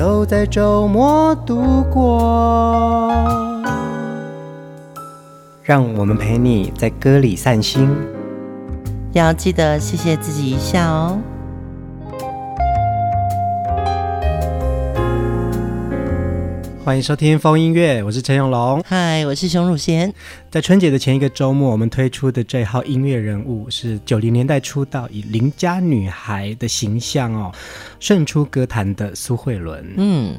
都在周末度过，让我们陪你在歌里散心，要记得谢谢自己一下哦。欢迎收听风音乐，我是陈永龙。嗨，我是熊汝贤。在春节的前一个周末，我们推出的这号音乐人物是九零年代出道，以邻家女孩的形象哦，胜出歌坛的苏慧伦。嗯，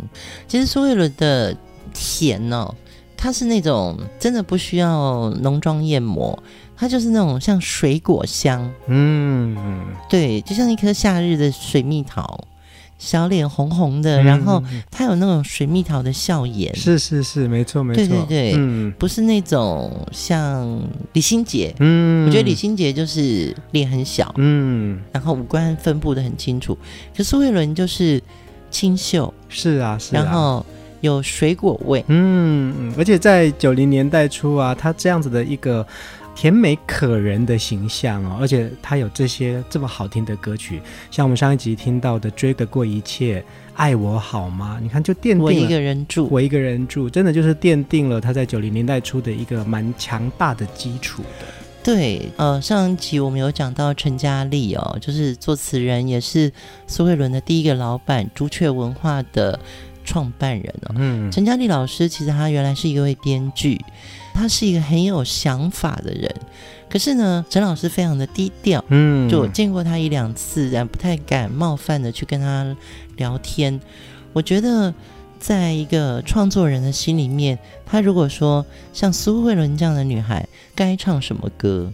其实苏慧伦的甜哦，她是那种真的不需要浓妆艳抹，她就是那种像水果香。嗯，对，就像一颗夏日的水蜜桃。小脸红红的，然后他有那种水蜜桃的笑颜，是是是，没错没错，对对对，嗯，不是那种像李心洁，嗯，我觉得李心洁就是脸很小，嗯，然后五官分布的很清楚，可苏慧伦就是清秀，是啊是啊，然后有水果味，嗯，而且在九零年代初啊，他这样子的一个。甜美可人的形象哦，而且他有这些这么好听的歌曲，像我们上一集听到的《追得过一切》、《爱我好吗》，你看就奠定了我一个人住，我一个人住，真的就是奠定了他在九零年代初的一个蛮强大的基础的。对，呃，上一集我们有讲到陈嘉丽哦，就是作词人，也是苏慧伦的第一个老板，朱雀文化的创办人哦。嗯，陈嘉丽老师其实他原来是一位编剧。他是一个很有想法的人，可是呢，陈老师非常的低调，嗯，就我见过他一两次，然不太敢冒犯的去跟他聊天。我觉得，在一个创作人的心里面，他如果说像苏慧伦这样的女孩该唱什么歌，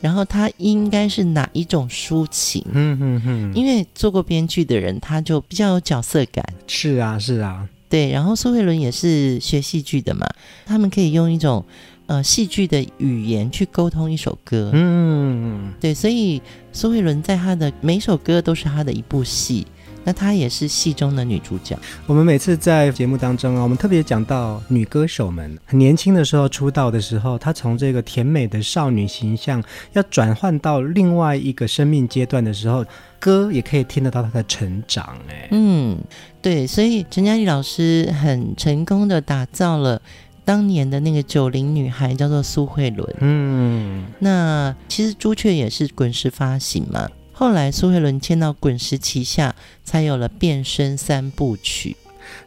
然后她应该是哪一种抒情，嗯嗯嗯，因为做过编剧的人，他就比较有角色感。是啊，是啊。对，然后苏慧伦也是学戏剧的嘛，他们可以用一种呃戏剧的语言去沟通一首歌。嗯，对，所以苏慧伦在他的每首歌都是他的一部戏，那她也是戏中的女主角。我们每次在节目当中啊，我们特别讲到女歌手们很年轻的时候出道的时候，她从这个甜美的少女形象要转换到另外一个生命阶段的时候。歌也可以听得到她的成长，哎，嗯，对，所以陈嘉丽老师很成功的打造了当年的那个九零女孩，叫做苏慧伦，嗯，那其实朱雀也是滚石发行嘛，后来苏慧伦签到滚石旗下，才有了变身三部曲。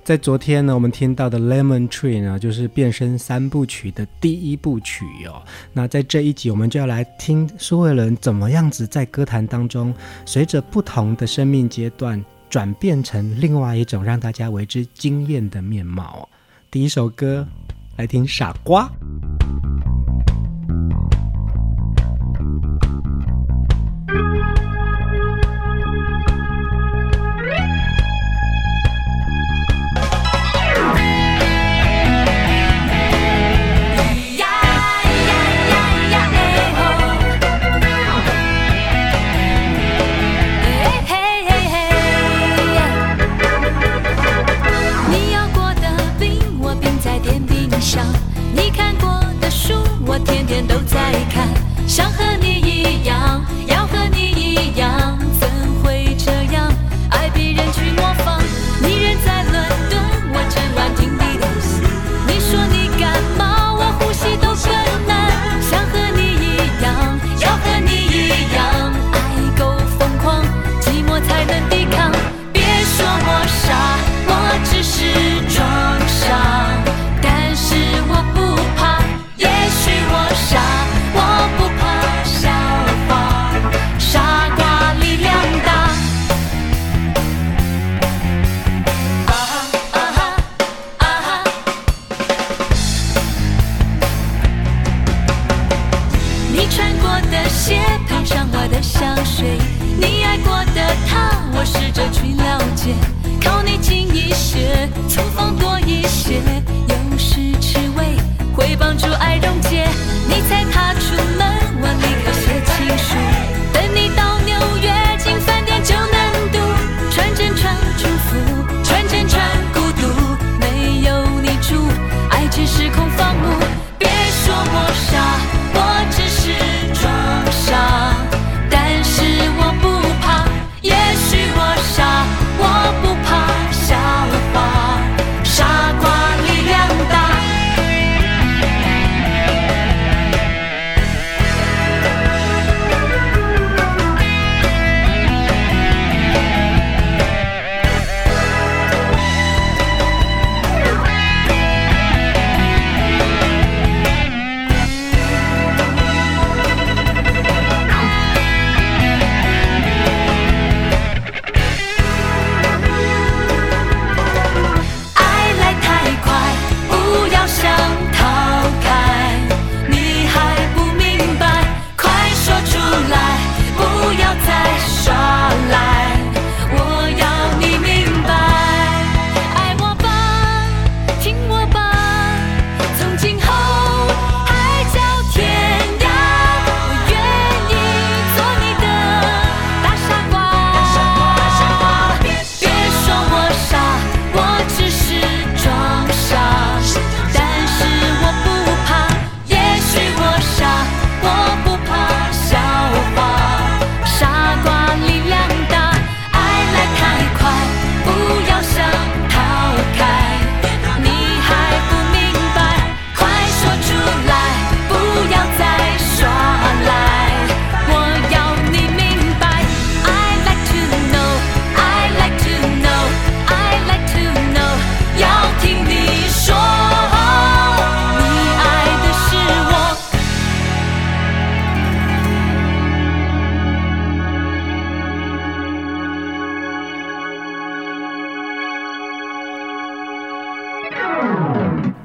在昨天呢，我们听到的《Lemon Tree》呢，就是变身三部曲的第一部曲哦。那在这一集，我们就要来听苏慧伦怎么样子在歌坛当中，随着不同的生命阶段，转变成另外一种让大家为之惊艳的面貌。第一首歌，来听《傻瓜》。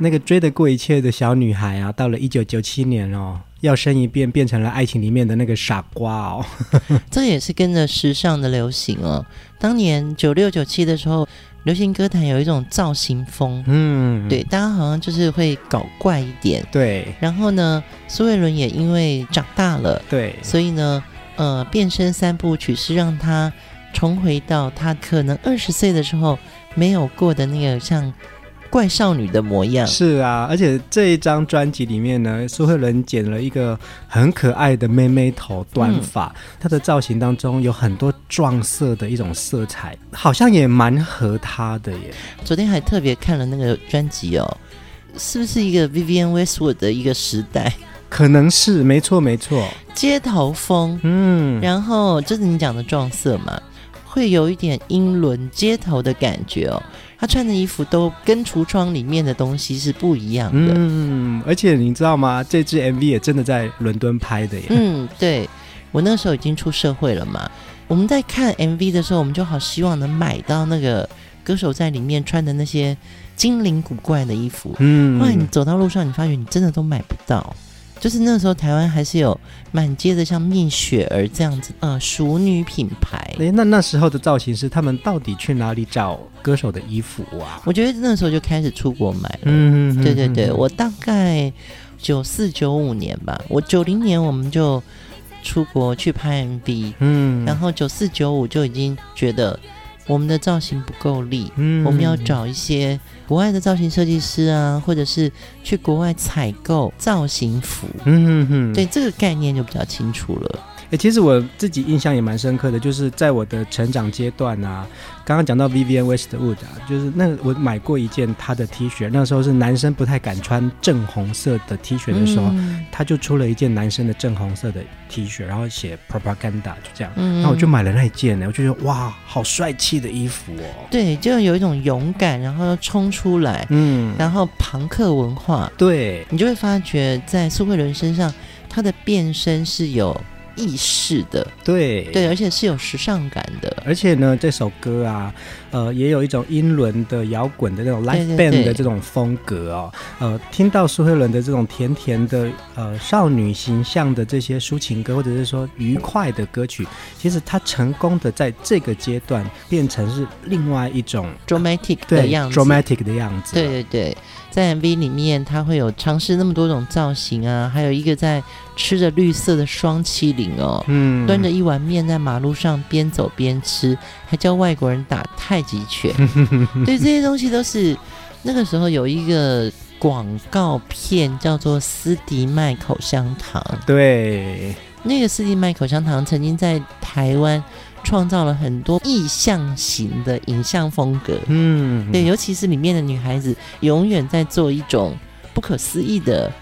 那个追得过一切的小女孩啊，到了一九九七年哦，要生一变变成了爱情里面的那个傻瓜哦。这也是跟着时尚的流行哦。当年九六九七的时候，流行歌坛有一种造型风，嗯，对，大家好像就是会搞怪一点，对。然后呢，苏慧伦也因为长大了，对，所以呢，呃，变身三部曲是让她重回到她可能二十岁的时候没有过的那个像。怪少女的模样是啊，而且这一张专辑里面呢，苏慧伦剪了一个很可爱的妹妹头短发，嗯、她的造型当中有很多撞色的一种色彩，好像也蛮合她的耶。昨天还特别看了那个专辑哦，是不是一个 Vivienne Westwood 的一个时代？可能是，没错没错，街头风，嗯，然后就是你讲的撞色嘛，会有一点英伦街头的感觉哦。他穿的衣服都跟橱窗里面的东西是不一样的。嗯，而且你知道吗？这支 MV 也真的在伦敦拍的耶。嗯，对，我那时候已经出社会了嘛。我们在看 MV 的时候，我们就好希望能买到那个歌手在里面穿的那些精灵古怪的衣服。嗯，后来你走到路上，你发觉你真的都买不到。就是那个时候，台湾还是有满街的像蜜雪儿这样子呃熟女品牌。诶，那那时候的造型师他们到底去哪里找歌手的衣服啊？我觉得那时候就开始出国买了。嗯嗯，对对对，我大概九四九五年吧，我九零年我们就出国去拍 MV，嗯，然后九四九五就已经觉得。我们的造型不够力，嗯，我们要找一些国外的造型设计师啊，或者是去国外采购造型服，嗯哼哼，对，这个概念就比较清楚了。哎、欸，其实我自己印象也蛮深刻的，就是在我的成长阶段啊，刚刚讲到 Vivienne Westwood 啊，就是那我买过一件他的 T 恤，那时候是男生不太敢穿正红色的 T 恤的时候，嗯、他就出了一件男生的正红色的 T 恤，然后写 Propaganda 就这样，嗯、那我就买了那一件呢，我就觉得哇，好帅气的衣服哦，对，就有一种勇敢，然后冲出来，嗯，然后朋克文化，对，你就会发觉在苏慧伦身上，他的变身是有。意式的，对。对，而且是有时尚感的，而且呢，这首歌啊，呃，也有一种英伦的摇滚的那种 live band 的这种风格哦。呃，听到苏慧伦的这种甜甜的呃少女形象的这些抒情歌，或者是说愉快的歌曲，其实她成功的在这个阶段变成是另外一种 dramatic 的样子，dramatic 的样子。对对对，在 MV 里面，他会有尝试那么多种造型啊，还有一个在吃着绿色的双麒麟。哦，嗯，端着一碗面在马路上边走边吃，还教外国人打太极拳，对，这些东西都是那个时候有一个广告片叫做斯迪麦口香糖，对，那个斯迪麦口香糖曾经在台湾创造了很多意象型的影像风格，嗯，对，尤其是里面的女孩子永远在做一种不可思议的。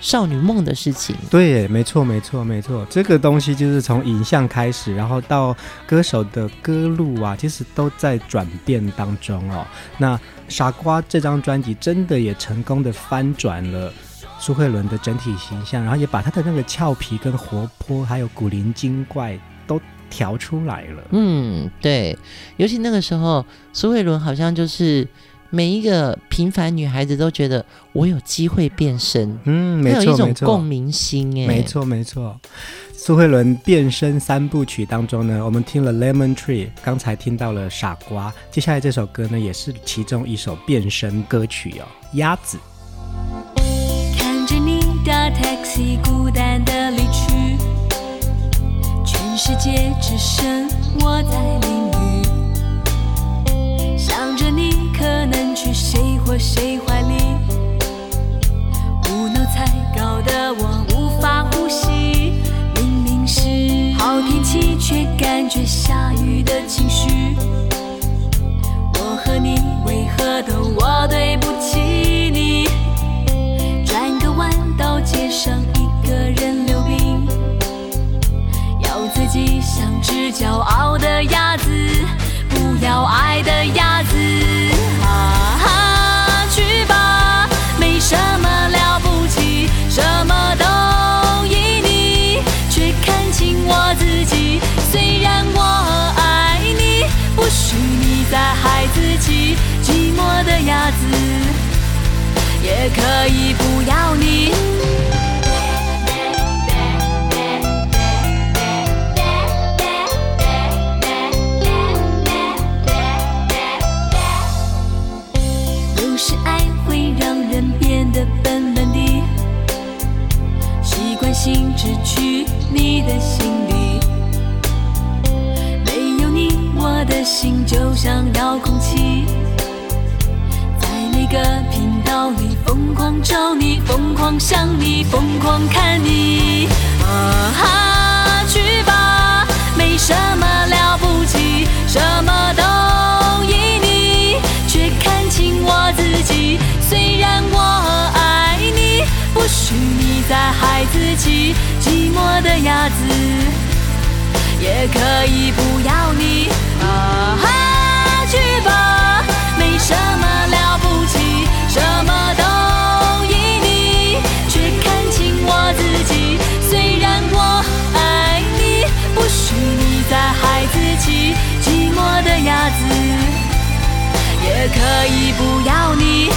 少女梦的事情，对，没错，没错，没错。这个东西就是从影像开始，然后到歌手的歌路啊，其实都在转变当中哦。那《傻瓜》这张专辑真的也成功的翻转了苏慧伦的整体形象，然后也把她的那个俏皮跟活泼，还有古灵精怪都调出来了。嗯，对，尤其那个时候，苏慧伦好像就是。每一个平凡女孩子都觉得我有机会变身，嗯，没错，有一种共鸣心，哎，没错没错。苏慧伦变身三部曲当中呢，我们听了《Lemon Tree》，刚才听到了《傻瓜》，接下来这首歌呢也是其中一首变身歌曲哦，《鸭子》。看着你的 taxi 孤单的全世界只剩我在淋雨，想着你。可能去谁或谁怀里，无脑才搞得我无法呼吸。明明是好天气，却感觉下雨的情绪。我和你为何都我对不起你？转个弯到街上，骄傲的鸭子，不要爱的鸭子，啊哈，去吧，没什么了不起，什么都依你，却看清我自己。虽然我爱你，不许你再害自己，寂寞的鸭子也可以不要你。失去你的心里，没有你，我的心就像遥控器。在每个频道里疯狂找你，疯狂想你，疯狂看你。啊哈，去吧，没什么了不起，什么都依你，却看清我自己。虽然我爱你，不许你再孩子气，寂寞的鸭子也可以不要你。啊哈，去吧，没什么了不起。什么都依你，却看清我自己。虽然我爱你，不许你再孩子气，寂寞的鸭子也可以不要你。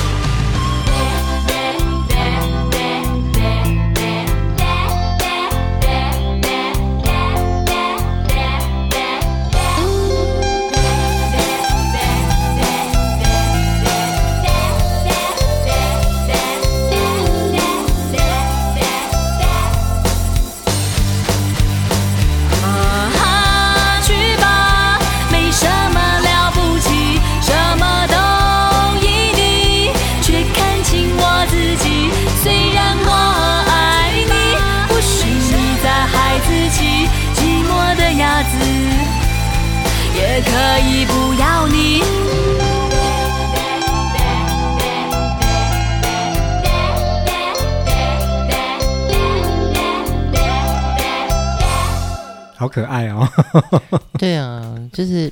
可爱哦！对啊，就是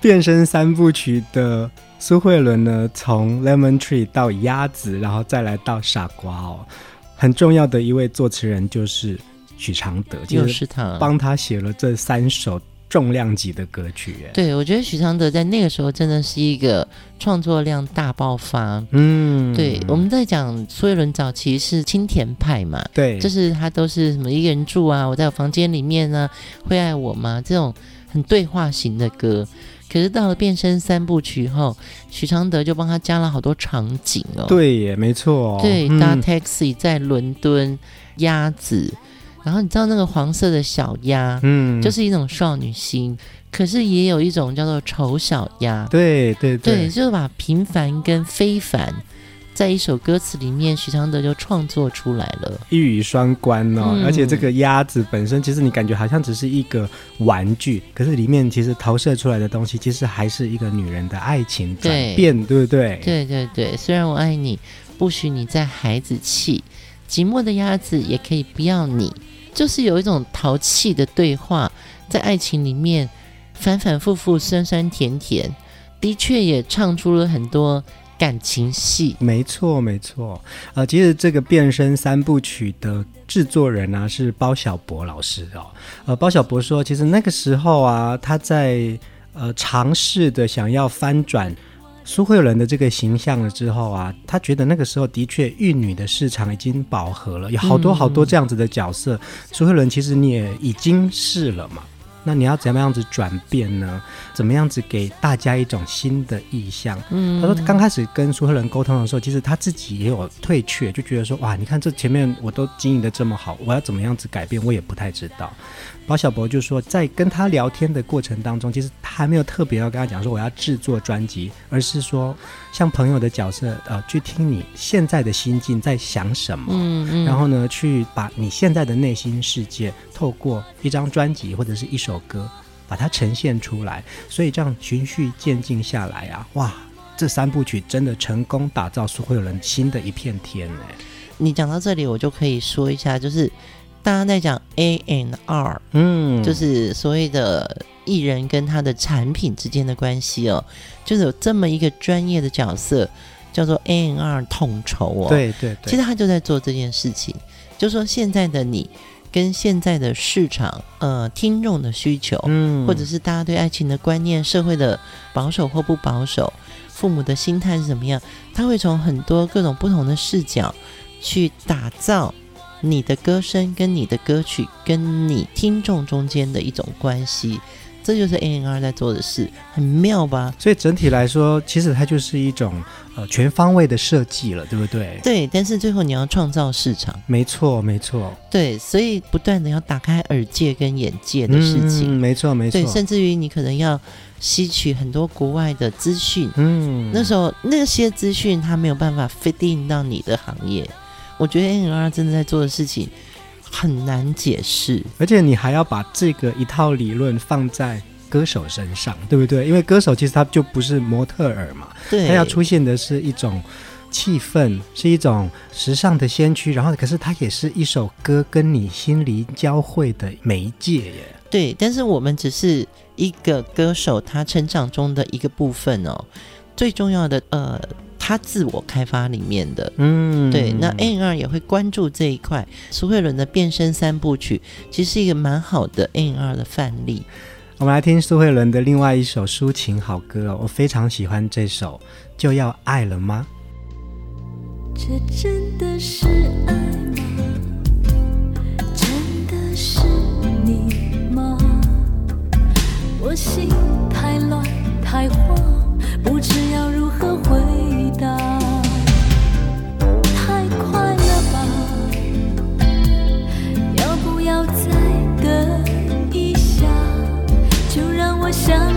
变身 三部曲的苏慧伦呢，从 Lemon Tree 到鸭子，然后再来到傻瓜哦。很重要的一位作词人就是。许常德就是他帮他写了这三首重量级的歌曲。对，我觉得许常德在那个时候真的是一个创作量大爆发。嗯，对，我们在讲苏慧伦早期是清甜派嘛，对，就是他都是什么一个人住啊，我在我房间里面呢，会爱我吗？这种很对话型的歌。可是到了变身三部曲后，许常德就帮他加了好多场景哦。对耶，没错哦。对，搭 taxi 在伦敦，鸭子。然后你知道那个黄色的小鸭，嗯，就是一种少女心，可是也有一种叫做丑小鸭，对对对，对，就是把平凡跟非凡，在一首歌词里面，许常德就创作出来了，一语双关哦。嗯、而且这个鸭子本身，其实你感觉好像只是一个玩具，可是里面其实投射出来的东西，其实还是一个女人的爱情转变，对，对不对？对对对，虽然我爱你，不许你再孩子气，寂寞的鸭子也可以不要你。就是有一种淘气的对话，在爱情里面反反复复、酸酸甜甜，的确也唱出了很多感情戏。没错，没错。呃，其实这个变身三部曲的制作人啊是包小柏老师哦。呃，包小柏说，其实那个时候啊，他在呃尝试的想要翻转。苏慧伦的这个形象了之后啊，他觉得那个时候的确玉女的市场已经饱和了，有好多好多这样子的角色。苏、嗯、慧伦其实你也已经是了嘛。那你要怎么样子转变呢？怎么样子给大家一种新的意向？嗯，他说刚开始跟苏慧伦沟通的时候，其实他自己也有退却，就觉得说哇，你看这前面我都经营的这么好，我要怎么样子改变，我也不太知道。包小博就说，在跟他聊天的过程当中，其实他还没有特别要跟他讲说我要制作专辑，而是说像朋友的角色，呃，去听你现在的心境在想什么，嗯嗯，然后呢，去把你现在的内心世界透过一张专辑或者是一首。歌把它呈现出来，所以这样循序渐进下来啊，哇，这三部曲真的成功打造苏慧伦新的一片天呢。你讲到这里，我就可以说一下，就是大家在讲 A N R，嗯，就是所谓的艺人跟他的产品之间的关系哦，就是有这么一个专业的角色叫做 A N R 统筹哦，对对对，其实他就在做这件事情，就说现在的你。跟现在的市场呃听众的需求，嗯，或者是大家对爱情的观念、社会的保守或不保守、父母的心态是怎么样，他会从很多各种不同的视角去打造你的歌声跟你的歌曲跟你听众中间的一种关系。这就是 A&R 在做的事，很妙吧？所以整体来说，其实它就是一种呃全方位的设计了，对不对？对，但是最后你要创造市场，没错，没错。对，所以不断的要打开耳界跟眼界的事情，嗯、没错，没错。对，甚至于你可能要吸取很多国外的资讯，嗯，那时候那些资讯它没有办法 fit in 到你的行业。我觉得 A&R 真的在做的事情。很难解释，而且你还要把这个一套理论放在歌手身上，对不对？因为歌手其实他就不是模特儿嘛，对，他要出现的是一种气氛，是一种时尚的先驱，然后可是它也是一首歌跟你心灵交汇的媒介耶。对，但是我们只是一个歌手他成长中的一个部分哦，最重要的呃。他自我开发里面的，嗯，对，那 N R 也会关注这一块。苏慧伦的变身三部曲其实是一个蛮好的 N R 的范例。我们来听苏慧伦的另外一首抒情好歌哦，我非常喜欢这首，就要爱了吗？这真的是爱吗？真的是你吗？我心太乱太慌。不知要如何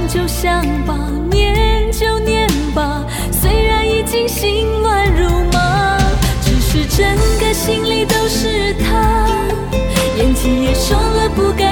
就想吧，念就念吧。虽然已经心乱如麻，只是整个心里都是他，眼睛也说了不该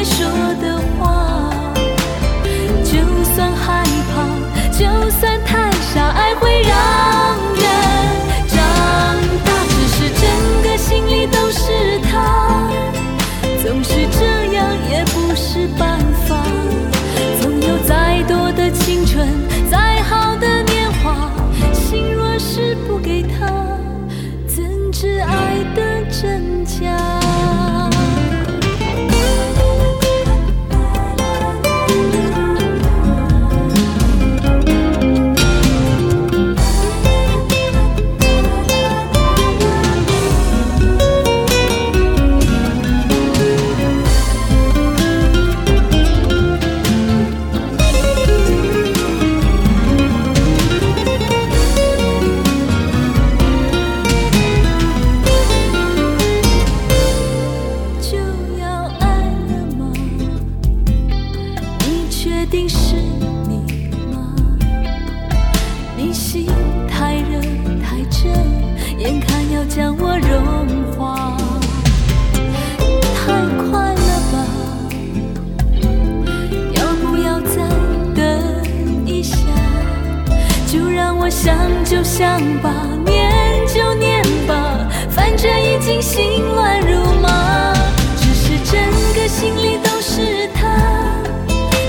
想就想吧，念就念吧，反正已经心乱如麻。只是整个心里都是他，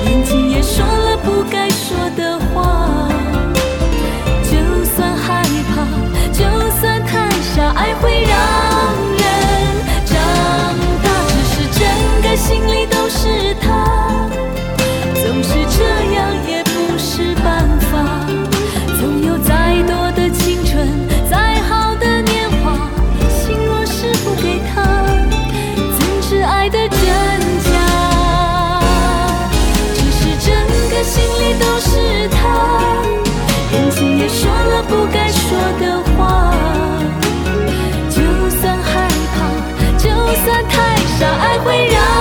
眼睛也说了不该说的话。就算害怕，就算太傻，爱会让人长大。只是整个心里。围绕。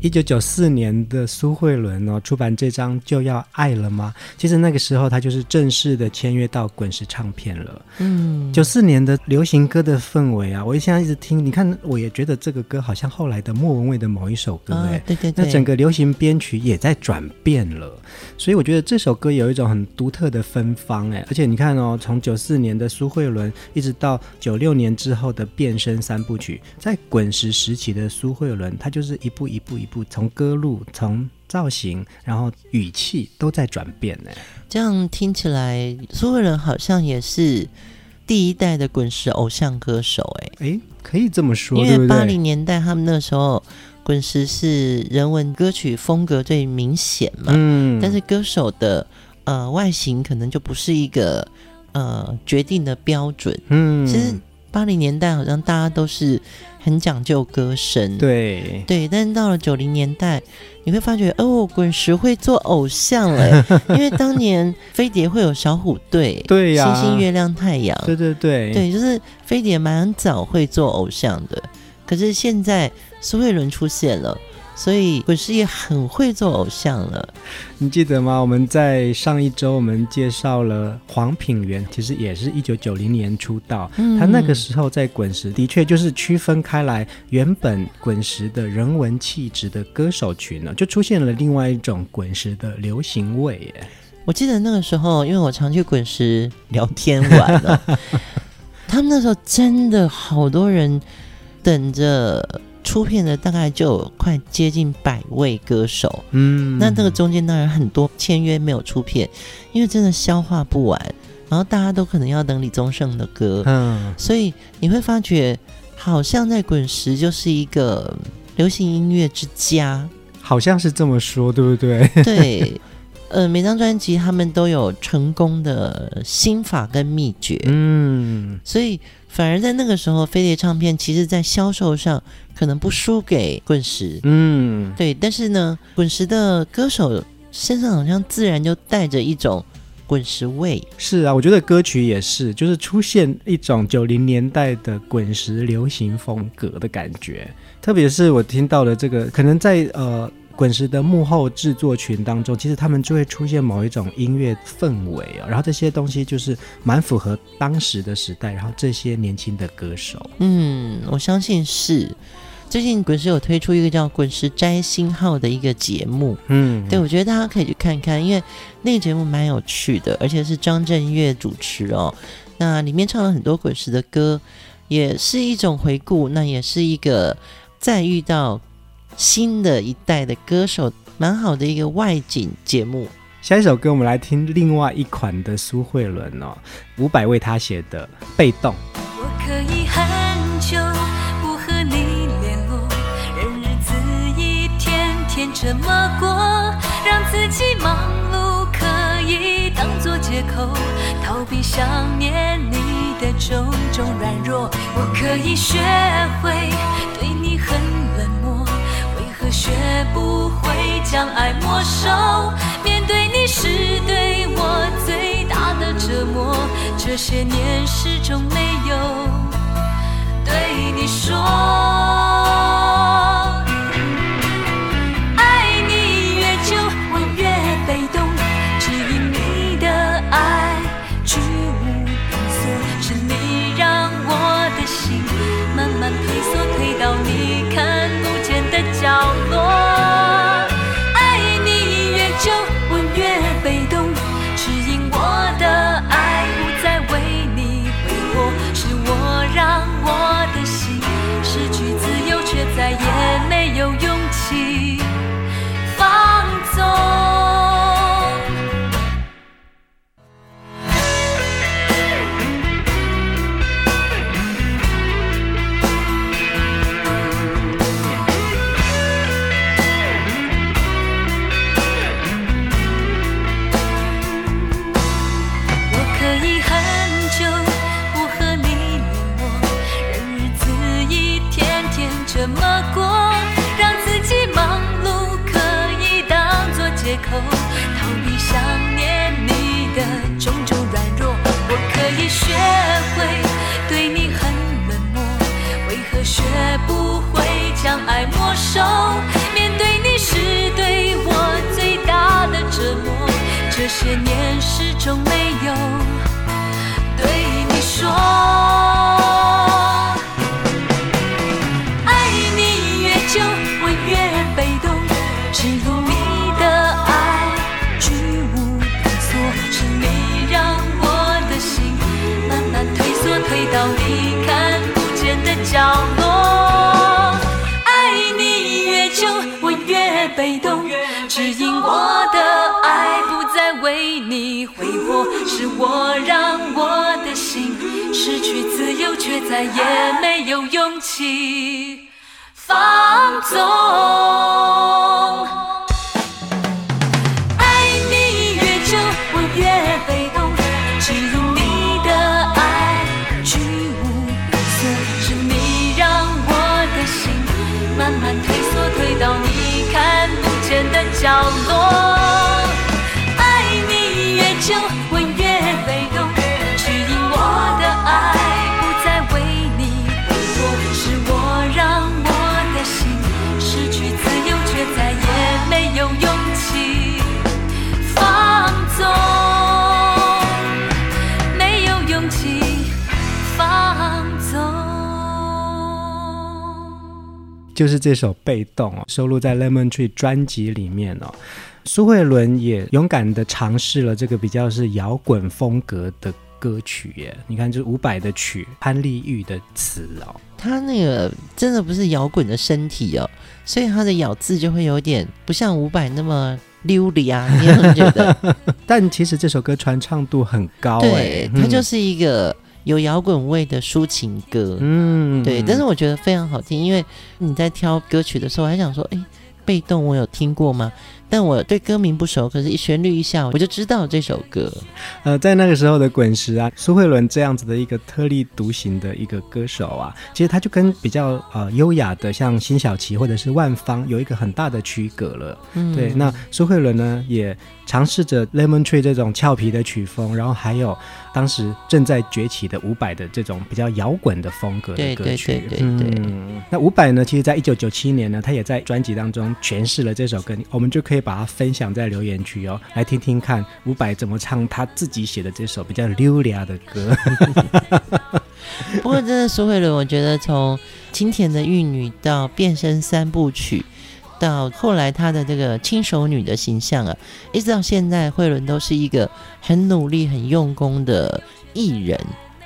一九九四年的苏慧伦哦，出版这张就要爱了吗？其实那个时候他就是正式的签约到滚石唱片了。嗯，九四年的流行歌的氛围啊，我现在一直听，你看我也觉得这个歌好像后来的莫文蔚的某一首歌哎、哦，对对对，那整个流行编曲也在转变了，所以我觉得这首歌有一种很独特的芬芳哎，而且你看哦，从九四年的苏慧伦一直到九六年之后的变身三部曲，在滚石时期的苏慧伦，她就是一步一步一步。从歌路、从造型，然后语气都在转变呢。这样听起来，苏慧伦好像也是第一代的滚石偶像歌手。哎，哎，可以这么说，因为八零年代他们那时候滚石是人文歌曲风格最明显嘛。嗯，但是歌手的呃外形可能就不是一个呃决定的标准。嗯，其实八零年代好像大家都是。很讲究歌声，对。对，但是到了九零年代，你会发觉哦，滚石会做偶像了，因为当年飞碟会有小虎队，对呀、啊，星星、月亮、太阳，对对对，对，就是飞碟蛮早会做偶像的，可是现在苏慧伦出现了。所以滚石也很会做偶像了，你记得吗？我们在上一周我们介绍了黄品源，其实也是一九九零年出道，嗯、他那个时候在滚石的确就是区分开来，原本滚石的人文气质的歌手群呢，就出现了另外一种滚石的流行味耶。我记得那个时候，因为我常去滚石聊天玩了，他们那时候真的好多人等着。出片的大概就有快接近百位歌手，嗯，那这个中间当然很多签约没有出片，因为真的消化不完，然后大家都可能要等李宗盛的歌，嗯，所以你会发觉好像在滚石就是一个流行音乐之家，好像是这么说，对不对？对，呃，每张专辑他们都有成功的心法跟秘诀，嗯，所以。反而在那个时候，飞碟唱片其实在销售上可能不输给滚石，嗯，对。但是呢，滚石的歌手身上好像自然就带着一种滚石味。是啊，我觉得歌曲也是，就是出现一种九零年代的滚石流行风格的感觉。特别是我听到了这个，可能在呃。滚石的幕后制作群当中，其实他们就会出现某一种音乐氛围哦，然后这些东西就是蛮符合当时的时代，然后这些年轻的歌手，嗯，我相信是。最近滚石有推出一个叫《滚石摘星号》的一个节目，嗯，对，我觉得大家可以去看看，因为那个节目蛮有趣的，而且是张震岳主持哦。那里面唱了很多滚石的歌，也是一种回顾，那也是一个再遇到。新的一代的歌手，蛮好的一个外景节目。下一首歌，我们来听另外一款的苏慧伦哦，伍佰为他写的《被动》。我可以很久不和你联络，任日子一天天这么过，让自己忙碌可以当作借口，逃避想念你的种种软弱。我可以学会对你很冷学不会将爱没收，面对你是对我最大的折磨。这些年始终没有对你说。缩，退到你看不见的角落。爱你越久，我越被动，只因我的爱不再为你挥霍，是我让我的心失去自由，却再也没有勇气放纵。就是这首《被动》哦，收录在《Lemon Tree》专辑里面哦。苏慧伦也勇敢地尝试了这个比较是摇滚风格的歌曲耶。你看，就是伍佰的曲，潘丽玉的词哦。他那个真的不是摇滚的身体哦，所以他的咬字就会有点不像伍佰那么溜里啊。你有觉得？但其实这首歌传唱度很高，对，它就是一个。有摇滚味的抒情歌，嗯，对，但是我觉得非常好听，因为你在挑歌曲的时候，我还想说，哎，被动我有听过吗？但我对歌名不熟，可是一旋律一下，我就知道这首歌。呃，在那个时候的滚石啊，苏慧伦这样子的一个特立独行的一个歌手啊，其实他就跟比较呃优雅的像辛晓琪或者是万芳有一个很大的区隔了。嗯，对，那苏慧伦呢也尝试着 Lemon Tree 这种俏皮的曲风，然后还有当时正在崛起的伍佰的这种比较摇滚的风格的歌曲。对对对对对。嗯，那伍佰呢，其实在一九九七年呢，他也在专辑当中诠释了这首歌，我们就可以。把它分享在留言区哦，来听听看伍佰怎么唱他自己写的这首比较溜俩的歌。不过，真的苏慧伦，我觉得从清甜的玉女到变身三部曲，到后来她的这个轻熟女的形象啊，一直到现在，慧伦都是一个很努力、很用功的艺人，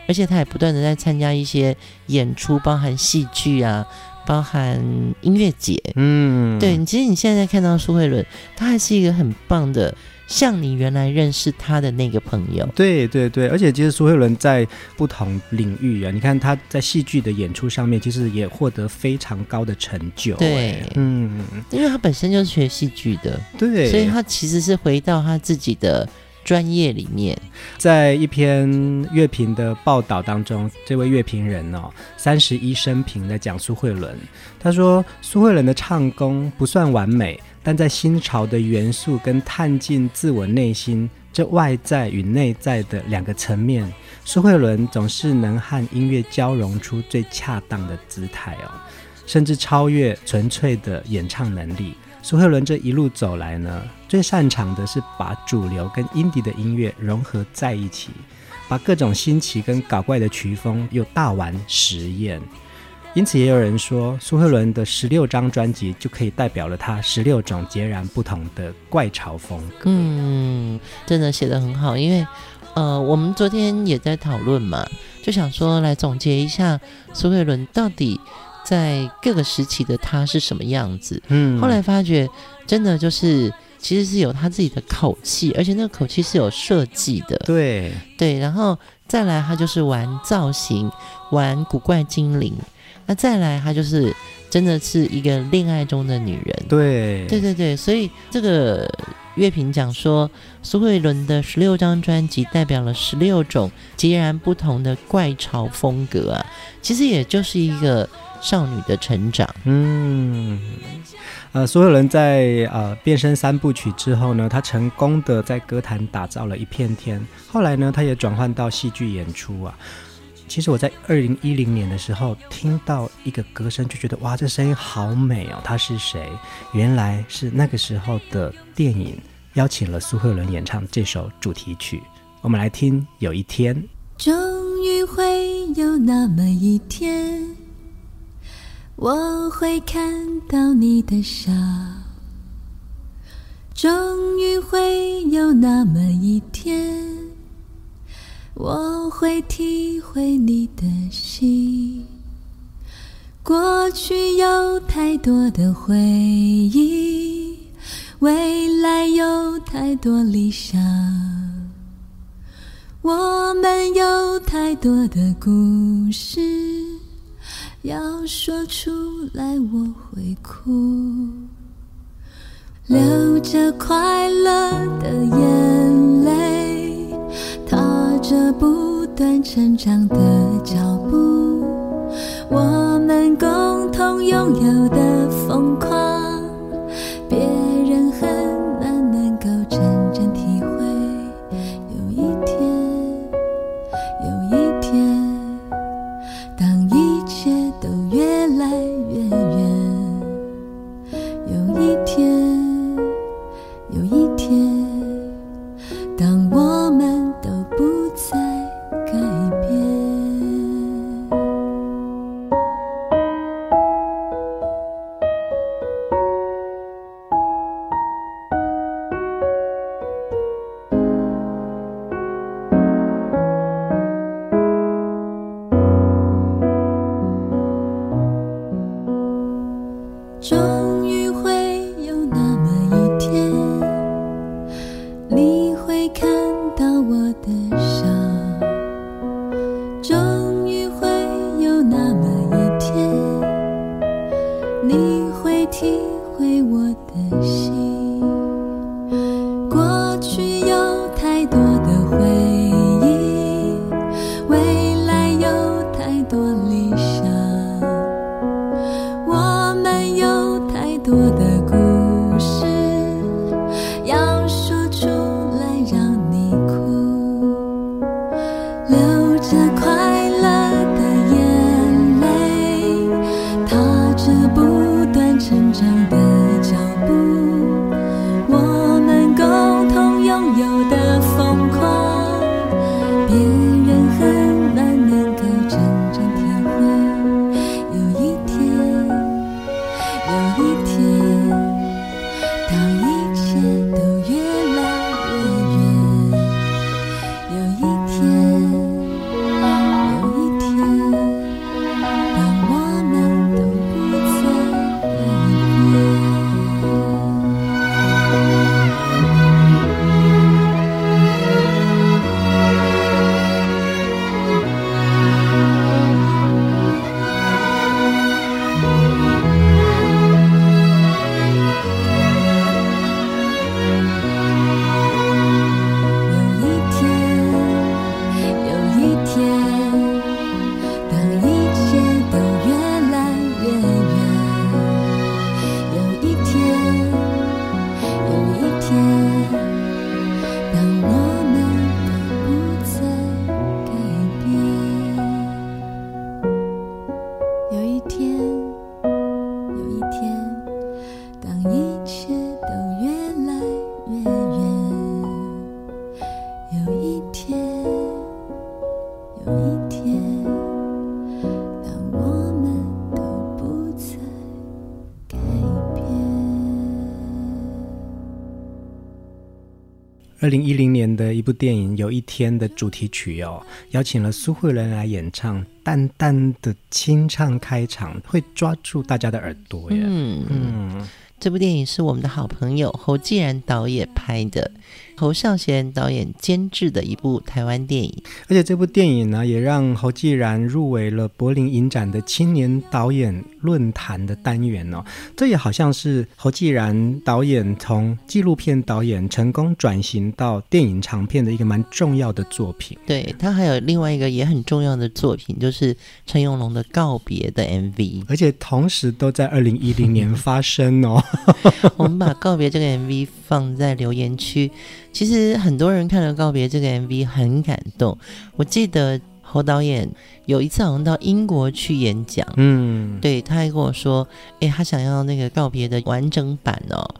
而且她也不断的在参加一些演出，包含戏剧啊。包含音乐节，嗯，对，其实你现在看到苏慧伦，她还是一个很棒的，像你原来认识他的那个朋友。对对对，而且其实苏慧伦在不同领域啊，你看她在戏剧的演出上面，其实也获得非常高的成就。对，嗯，因为她本身就是学戏剧的，对，所以她其实是回到她自己的。专业里面，在一篇乐评的报道当中，这位乐评人哦，三十一生平在讲苏慧伦。他说，苏慧伦的唱功不算完美，但在新潮的元素跟探进自我内心这外在与内在的两个层面，苏慧伦总是能和音乐交融出最恰当的姿态哦，甚至超越纯粹的演唱能力。苏慧伦这一路走来呢，最擅长的是把主流跟 i n 的音乐融合在一起，把各种新奇跟搞怪的曲风又大玩实验。因此，也有人说，苏慧伦的十六张专辑就可以代表了她十六种截然不同的怪潮风格。嗯，真的写得很好。因为，呃，我们昨天也在讨论嘛，就想说来总结一下苏慧伦到底。在各个时期的他是什么样子？嗯，后来发觉真的就是其实是有他自己的口气，而且那个口气是有设计的。对对，然后再来他就是玩造型，玩古怪精灵。那再来他就是真的是一个恋爱中的女人。对对对对，所以这个乐评讲说，苏慧伦的十六张专辑代表了十六种截然不同的怪潮风格啊，其实也就是一个。少女的成长，嗯，呃，苏有伦在呃变身三部曲之后呢，他成功的在歌坛打造了一片天。后来呢，他也转换到戏剧演出啊。其实我在二零一零年的时候听到一个歌声，就觉得哇，这声音好美哦。他是谁？原来是那个时候的电影邀请了苏慧伦演唱这首主题曲。我们来听有一天，终于会有那么一天，我会看到你的笑。终于会有那么一天，我会体会你的心。过去有太多的回忆，未来有太多理想，我们有太多的故事，要说出来我会哭。流着快乐的眼泪，踏着不断成长的脚步，我们共同拥有的疯狂，别二零一零年的一部电影《有一天》的主题曲哦，邀请了苏慧伦来演唱，淡淡的清唱开场，会抓住大家的耳朵耶。嗯嗯，这部电影是我们的好朋友侯继然导演拍的。侯孝贤导演监制的一部台湾电影，而且这部电影呢，也让侯继然入围了柏林影展的青年导演论坛的单元哦。这也好像是侯继然导演从纪录片导演成功转型到电影长片的一个蛮重要的作品。对，他还有另外一个也很重要的作品，就是陈永龙的告别的 MV，而且同时都在二零一零年发生哦。我们把告别这个 MV 放在留言区。其实很多人看了《告别》这个 MV 很感动。我记得侯导演有一次好像到英国去演讲，嗯，对，他还跟我说，哎，他想要那个《告别》的完整版哦。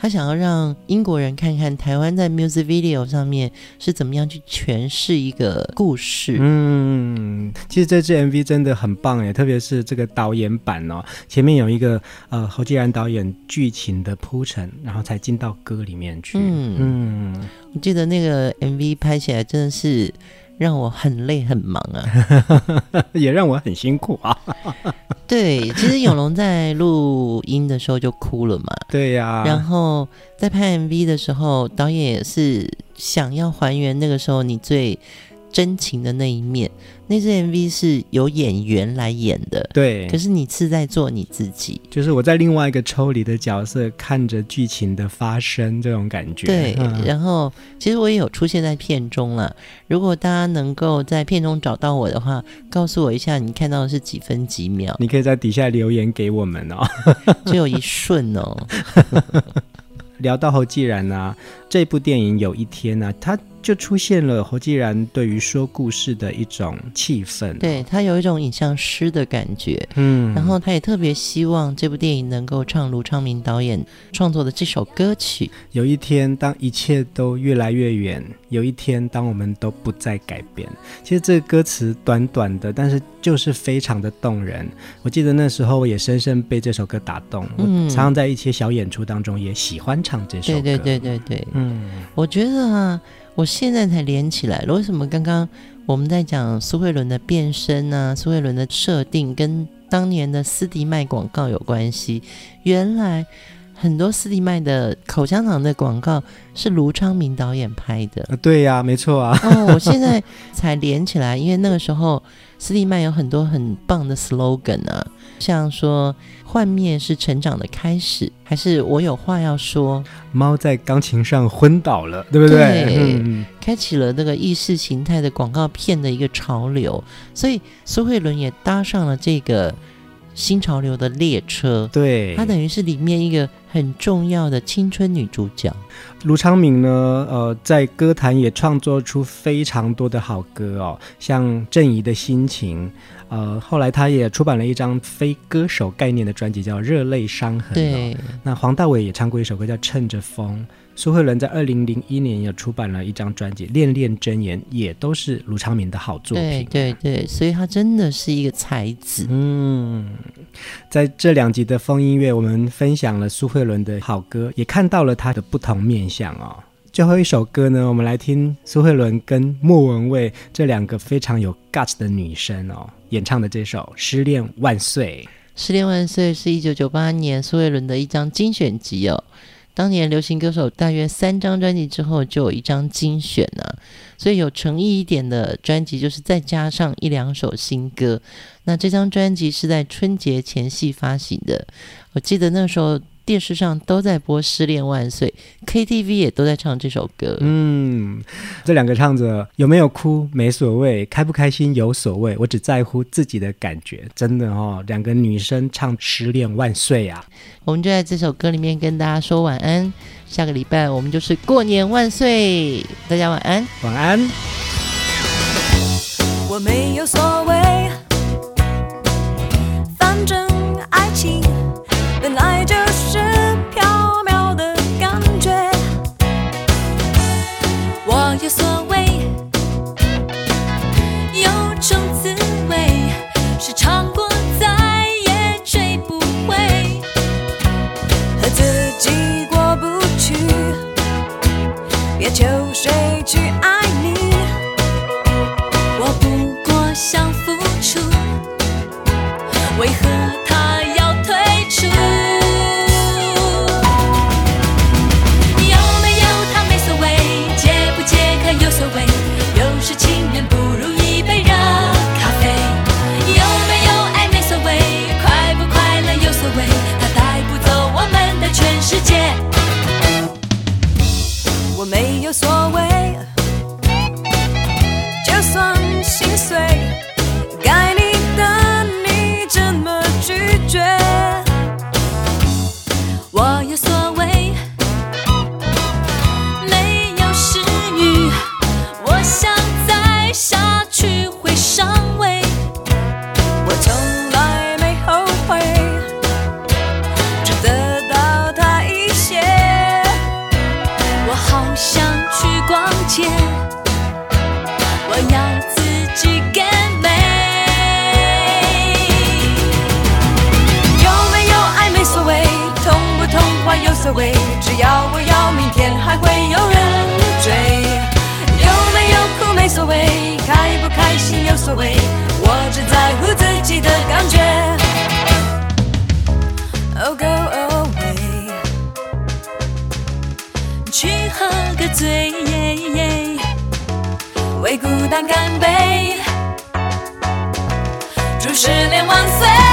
他想要让英国人看看台湾在 music video 上面是怎么样去诠释一个故事。嗯，其实这支 MV 真的很棒哎，特别是这个导演版哦，前面有一个呃侯继然导演剧情的铺陈，然后才进到歌里面去。嗯。嗯，我记得那个 MV 拍起来真的是让我很累很忙啊，也让我很辛苦啊。对，其实永龙在录音的时候就哭了嘛。对呀、啊。然后在拍 MV 的时候，导演也是想要还原那个时候你最真情的那一面。那支 MV 是由演员来演的，对。可是你是在做你自己，就是我在另外一个抽离的角色，看着剧情的发生，这种感觉。对。嗯、然后，其实我也有出现在片中了。如果大家能够在片中找到我的话，告诉我一下，你看到的是几分几秒？你可以在底下留言给我们哦。只有一瞬哦。聊到后既然啊，这部电影有一天呢、啊，他。就出现了侯继然对于说故事的一种气氛，对，他有一种影像师的感觉，嗯，然后他也特别希望这部电影能够唱卢昌明导演创作的这首歌曲。有一天，当一切都越来越远，有一天，当我们都不再改变。其实这个歌词短短的，但是就是非常的动人。我记得那时候我也深深被这首歌打动，嗯，常常在一些小演出当中也喜欢唱这首歌。对对对对对，嗯，我觉得啊。我现在才连起来了，为什么刚刚我们在讲苏慧伦的变身啊，苏慧伦的设定跟当年的斯迪麦广告有关系？原来很多斯迪麦的口香糖的广告是卢昌明导演拍的。啊，对呀，没错啊。哦，我现在才连起来，因为那个时候斯迪麦有很多很棒的 slogan 啊。像说幻灭是成长的开始，还是我有话要说？猫在钢琴上昏倒了，对不对？对，嗯、开启了那个意识形态的广告片的一个潮流，所以苏慧伦也搭上了这个新潮流的列车。对，她等于是里面一个很重要的青春女主角。卢昌明呢，呃，在歌坛也创作出非常多的好歌哦，像郑怡的心情。呃，后来他也出版了一张非歌手概念的专辑，叫《热泪伤痕》。对，那黄大炜也唱过一首歌叫《趁着风》。苏慧伦在二零零一年也出版了一张专辑《恋恋真言》，也都是卢昌明的好作品。对对对，所以他真的是一个才子。嗯，在这两集的风音乐，我们分享了苏慧伦的好歌，也看到了他的不同面相哦。最后一首歌呢，我们来听苏慧伦跟莫文蔚这两个非常有 guts 的女生哦演唱的这首《失恋万岁》。《失恋万岁》是一九九八年苏慧伦的一张精选集哦。当年流行歌手大约三张专辑之后就有一张精选呢、所以有诚意一点的专辑就是再加上一两首新歌。那这张专辑是在春节前夕发行的，我记得那时候。电视上都在播《失恋万岁》，KTV 也都在唱这首歌。嗯，这两个唱着有没有哭没所谓，开不开心有所谓，我只在乎自己的感觉。真的哦，两个女生唱《失恋万岁》啊！我们就在这首歌里面跟大家说晚安。下个礼拜我们就是过年万岁，大家晚安，晚安。我没有所谓，反正爱情本来是唱过再也追不回，和自己过不去，别求谁去爱你，醉耶耶为孤单干杯。祝失恋万岁。